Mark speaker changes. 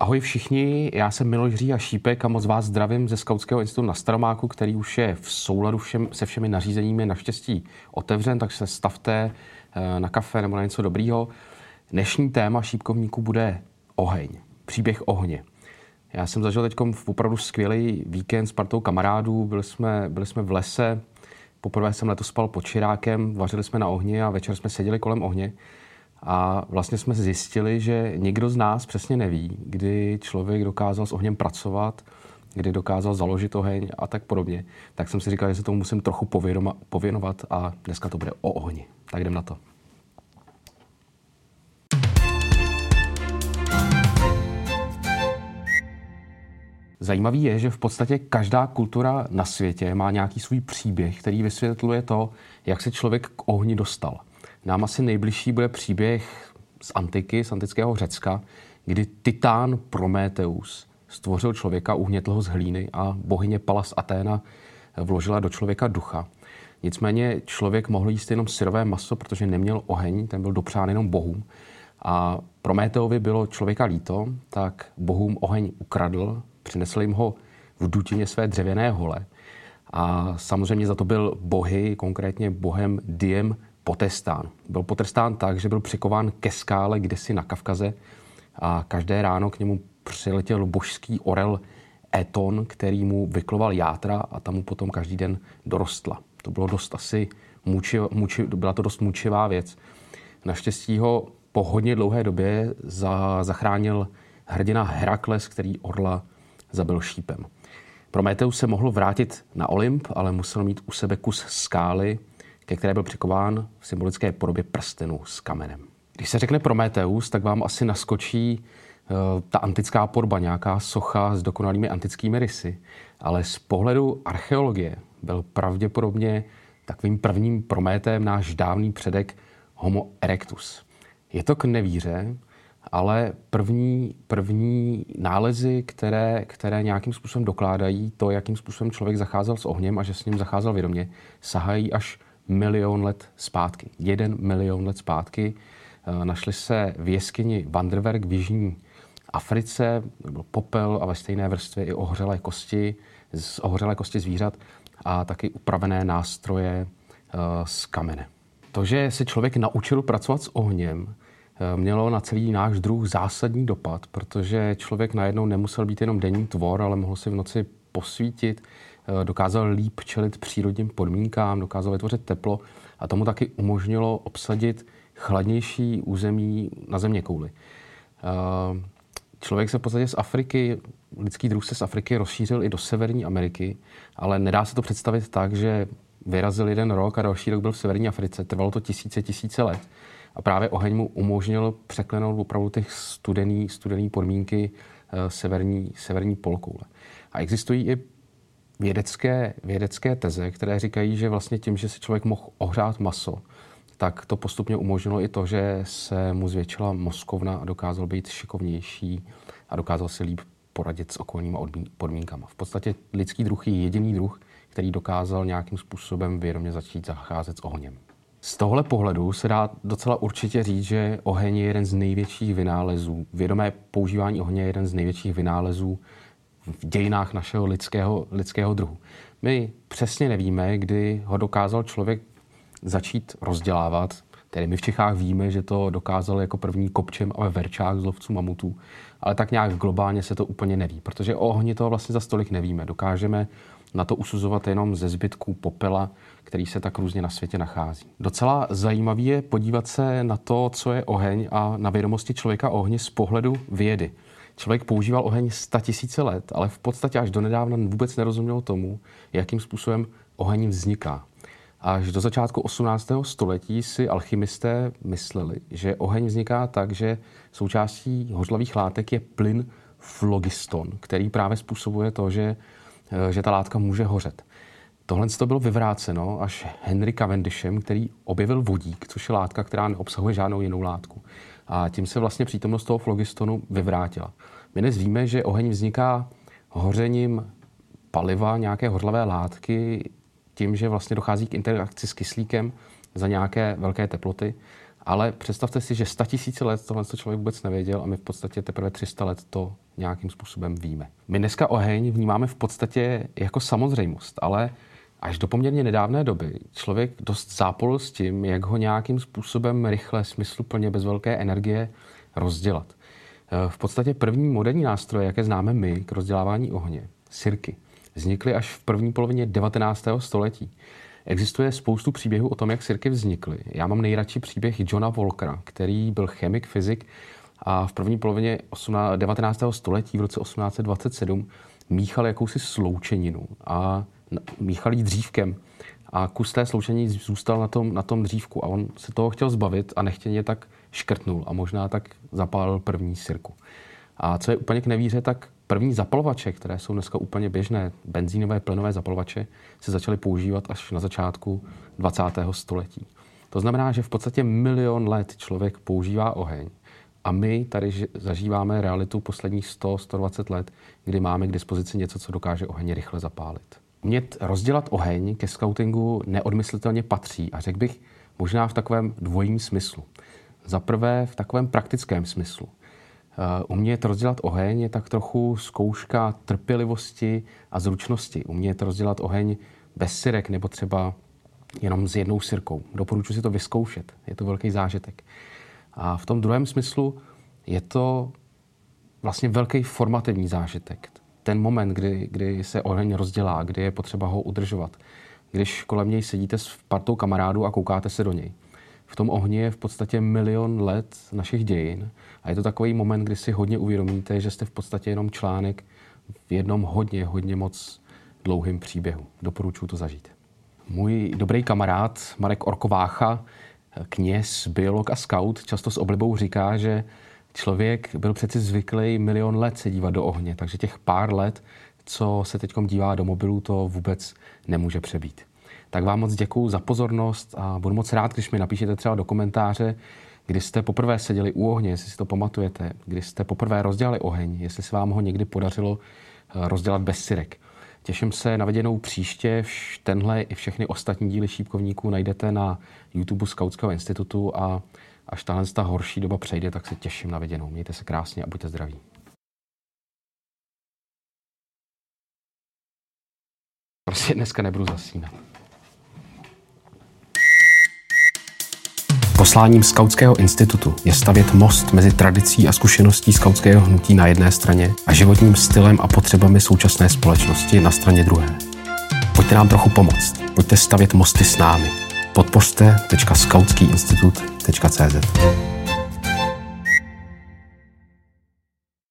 Speaker 1: Ahoj všichni, já jsem Miloš Říha Šípek a moc vás zdravím ze Skautského institutu na Staromáku, který už je v souladu všem, se všemi nařízeními naštěstí otevřen, takže se stavte eh, na kafe nebo na něco dobrýho. Dnešní téma šípkovníku bude oheň, příběh ohně. Já jsem zažil teď opravdu skvělý víkend s partou kamarádů, byli jsme, byli jsme v lese, poprvé jsem letos spal pod čirákem, vařili jsme na ohni a večer jsme seděli kolem ohně. A vlastně jsme zjistili, že nikdo z nás přesně neví, kdy člověk dokázal s ohněm pracovat, kdy dokázal založit oheň a tak podobně. Tak jsem si říkal, že se tomu musím trochu pověnovat a dneska to bude o ohni. Tak jdem na to. Zajímavý je, že v podstatě každá kultura na světě má nějaký svůj příběh, který vysvětluje to, jak se člověk k ohni dostal. Nám asi nejbližší bude příběh z antiky, z antického Řecka, kdy titán Prometeus stvořil člověka, uhnětl ho z hlíny a bohyně Palas Aténa vložila do člověka ducha. Nicméně člověk mohl jíst jenom syrové maso, protože neměl oheň, ten byl dopřán jenom bohům. A Prometeovi bylo člověka líto, tak bohům oheň ukradl, přinesl jim ho v dutině své dřevěné hole. A samozřejmě za to byl bohy, konkrétně bohem Diem potrestán. Byl potrestán tak, že byl přikován ke skále kdysi na Kavkaze a každé ráno k němu přiletěl božský orel Eton, který mu vykloval játra a tam mu potom každý den dorostla. To bylo dost asi muči, muči, byla to dost mučivá věc. Naštěstí ho po hodně dlouhé době za, zachránil hrdina Herakles, který orla zabil šípem. Prometeus se mohl vrátit na Olymp, ale musel mít u sebe kus skály, ke které byl přikován v symbolické podobě prstenu s kamenem. Když se řekne Prometeus, tak vám asi naskočí uh, ta antická porba, nějaká socha s dokonalými antickými rysy. Ale z pohledu archeologie byl pravděpodobně takovým prvním Prométem náš dávný předek Homo erectus. Je to k nevíře, ale první, první nálezy, které, které nějakým způsobem dokládají to, jakým způsobem člověk zacházel s ohněm a že s ním zacházel vědomě, sahají až milion let zpátky. Jeden milion let zpátky. Eh, našli se v jeskyni Vanderwerk v jižní Africe, byl popel a ve stejné vrstvě i ohřelé kosti, z ohřelé kosti zvířat a taky upravené nástroje eh, z kamene. To, že se člověk naučil pracovat s ohněm, eh, mělo na celý náš druh zásadní dopad, protože člověk najednou nemusel být jenom denní tvor, ale mohl si v noci posvítit, dokázal líp čelit přírodním podmínkám, dokázal vytvořit teplo a tomu taky umožnilo obsadit chladnější území na země kouli. Eh, člověk se v podstatě z Afriky, lidský druh se z Afriky rozšířil i do Severní Ameriky, ale nedá se to představit tak, že vyrazil jeden rok a další rok byl v Severní Africe. Trvalo to tisíce, tisíce let. A právě oheň mu umožnil překlenout opravdu těch studený, studený podmínky uh, severní, severní polkoule. A existují i vědecké, vědecké teze, které říkají, že vlastně tím, že si člověk mohl ohřát maso, tak to postupně umožnilo i to, že se mu zvětšila mozkovna a dokázal být šikovnější a dokázal si líp poradit s okolníma podmínkama. V podstatě lidský druh je jediný druh, který dokázal nějakým způsobem vědomě začít zacházet s ohněm. Z tohle pohledu se dá docela určitě říct, že oheň je jeden z největších vynálezů. Vědomé používání ohně je jeden z největších vynálezů v dějinách našeho lidského, lidského druhu. My přesně nevíme, kdy ho dokázal člověk začít rozdělávat. Tedy my v Čechách víme, že to dokázal jako první kopčem a verčák z lovců mamutů, ale tak nějak globálně se to úplně neví, protože o ohni toho vlastně za stolik nevíme. Dokážeme na to usuzovat jenom ze zbytků popela, který se tak různě na světě nachází. Docela zajímavé je podívat se na to, co je oheň a na vědomosti člověka o ohni z pohledu vědy. Člověk používal oheň 100 tisíce let, ale v podstatě až donedávna vůbec nerozuměl tomu, jakým způsobem oheň vzniká. Až do začátku 18. století si alchymisté mysleli, že oheň vzniká tak, že součástí hořlavých látek je plyn flogiston, který právě způsobuje to, že, že ta látka může hořet. Tohle to bylo vyvráceno až Henry Cavendishem, který objevil vodík, což je látka, která neobsahuje žádnou jinou látku. A tím se vlastně přítomnost toho flogistonu vyvrátila. My dnes víme, že oheň vzniká hořením paliva, nějaké hořlavé látky, tím, že vlastně dochází k interakci s kyslíkem za nějaké velké teploty Ale představte si, že 100 tisíce let tohle člověk vůbec nevěděl a my v podstatě teprve 300 let to nějakým způsobem víme. My dneska oheň vnímáme v podstatě jako samozřejmost, ale až do poměrně nedávné doby člověk dost zápolil s tím, jak ho nějakým způsobem rychle, smysluplně, bez velké energie rozdělat. Eh, v podstatě první moderní nástroje, jaké známe my k rozdělávání ohně, sirky, vznikly až v první polovině 19. století. Existuje spoustu příběhů o tom, jak sirky vznikly. Já mám nejradši příběh Johna Volkera, který byl chemik, fyzik a v první polovině 19. století v roce 1827 míchal jakousi sloučeninu a míchal ji dřívkem. A kus té sloučení zůstal na tom, na tom dřívku a on se toho chtěl zbavit a nechtěně tak škrtnul a možná tak zapálil první sirku. A co je úplně k nevíře, tak první zapalovače, které jsou dneska úplně běžné, benzínové plynové zapalovače, se začaly používat až na začátku 20. století. To znamená, že v podstatě milion let člověk používá oheň a my tady zažíváme realitu posledních 100-120 let, kdy máme k dispozici něco, co dokáže oheň rychle zapálit. Umět rozdělat oheň ke scoutingu neodmyslitelně patří a řekl bych možná v takovém dvojím smyslu. Za prvé v takovém praktickém smyslu. Eh, umět rozdělat oheň je tak trochu zkouška trpělivosti a zručnosti. Umět rozdělat oheň bez syrek nebo třeba jenom s jednou sirkou. Doporučuji si to vyzkoušet. Je to velký zážitek. A v tom druhém smyslu je to vlastně velký formativní zážitek. Ten moment, kdy, kdy se oheň rozdělá, kdy je potřeba ho udržovat. Když kolem něj sedíte s partou kamarádů a koukáte se do něj v tom ohni je v podstatě milion let našich dějin a je to takový moment, kdy si hodně uvědomíte, že jste v podstatě jenom článek v jednom hodně, hodně moc dlouhým příběhu. Doporučuji to zažít. Můj dobrý kamarád Marek Orkovácha, kněz, biolog a scout, často s oblibou říká, že člověk byl přeci zvyklý milion let se dívat do ohně, takže těch pár let, co se teď dívá do mobilu, to vůbec nemůže přebít tak vám moc děkuji za pozornost a budu moc rád, když mi napíšete třeba do komentáře, kdy jste poprvé seděli u ohně, jestli si to pamatujete, kdy jste poprvé rozdělali oheň, jestli se vám ho někdy podařilo eh, rozdělat bez syrek. Těším se na viděnou příště. Tenhle i všechny ostatní díly šípkovníků najdete na YouTube Skautského institutu a až tahle ta horší doba přejde, tak se těším na viděnou. Mějte se krásně a buďte zdraví. Prostě dneska nebudu zasínat. Posláním Skautského institutu je stavět most mezi tradicí a zkušeností skautského hnutí na jedné straně a životním stylem a potřebami současné společnosti na straně druhé. Pojďte nám trochu pomoct. Pojďte stavět mosty s námi. Podpořte.skautskýinstitut.cz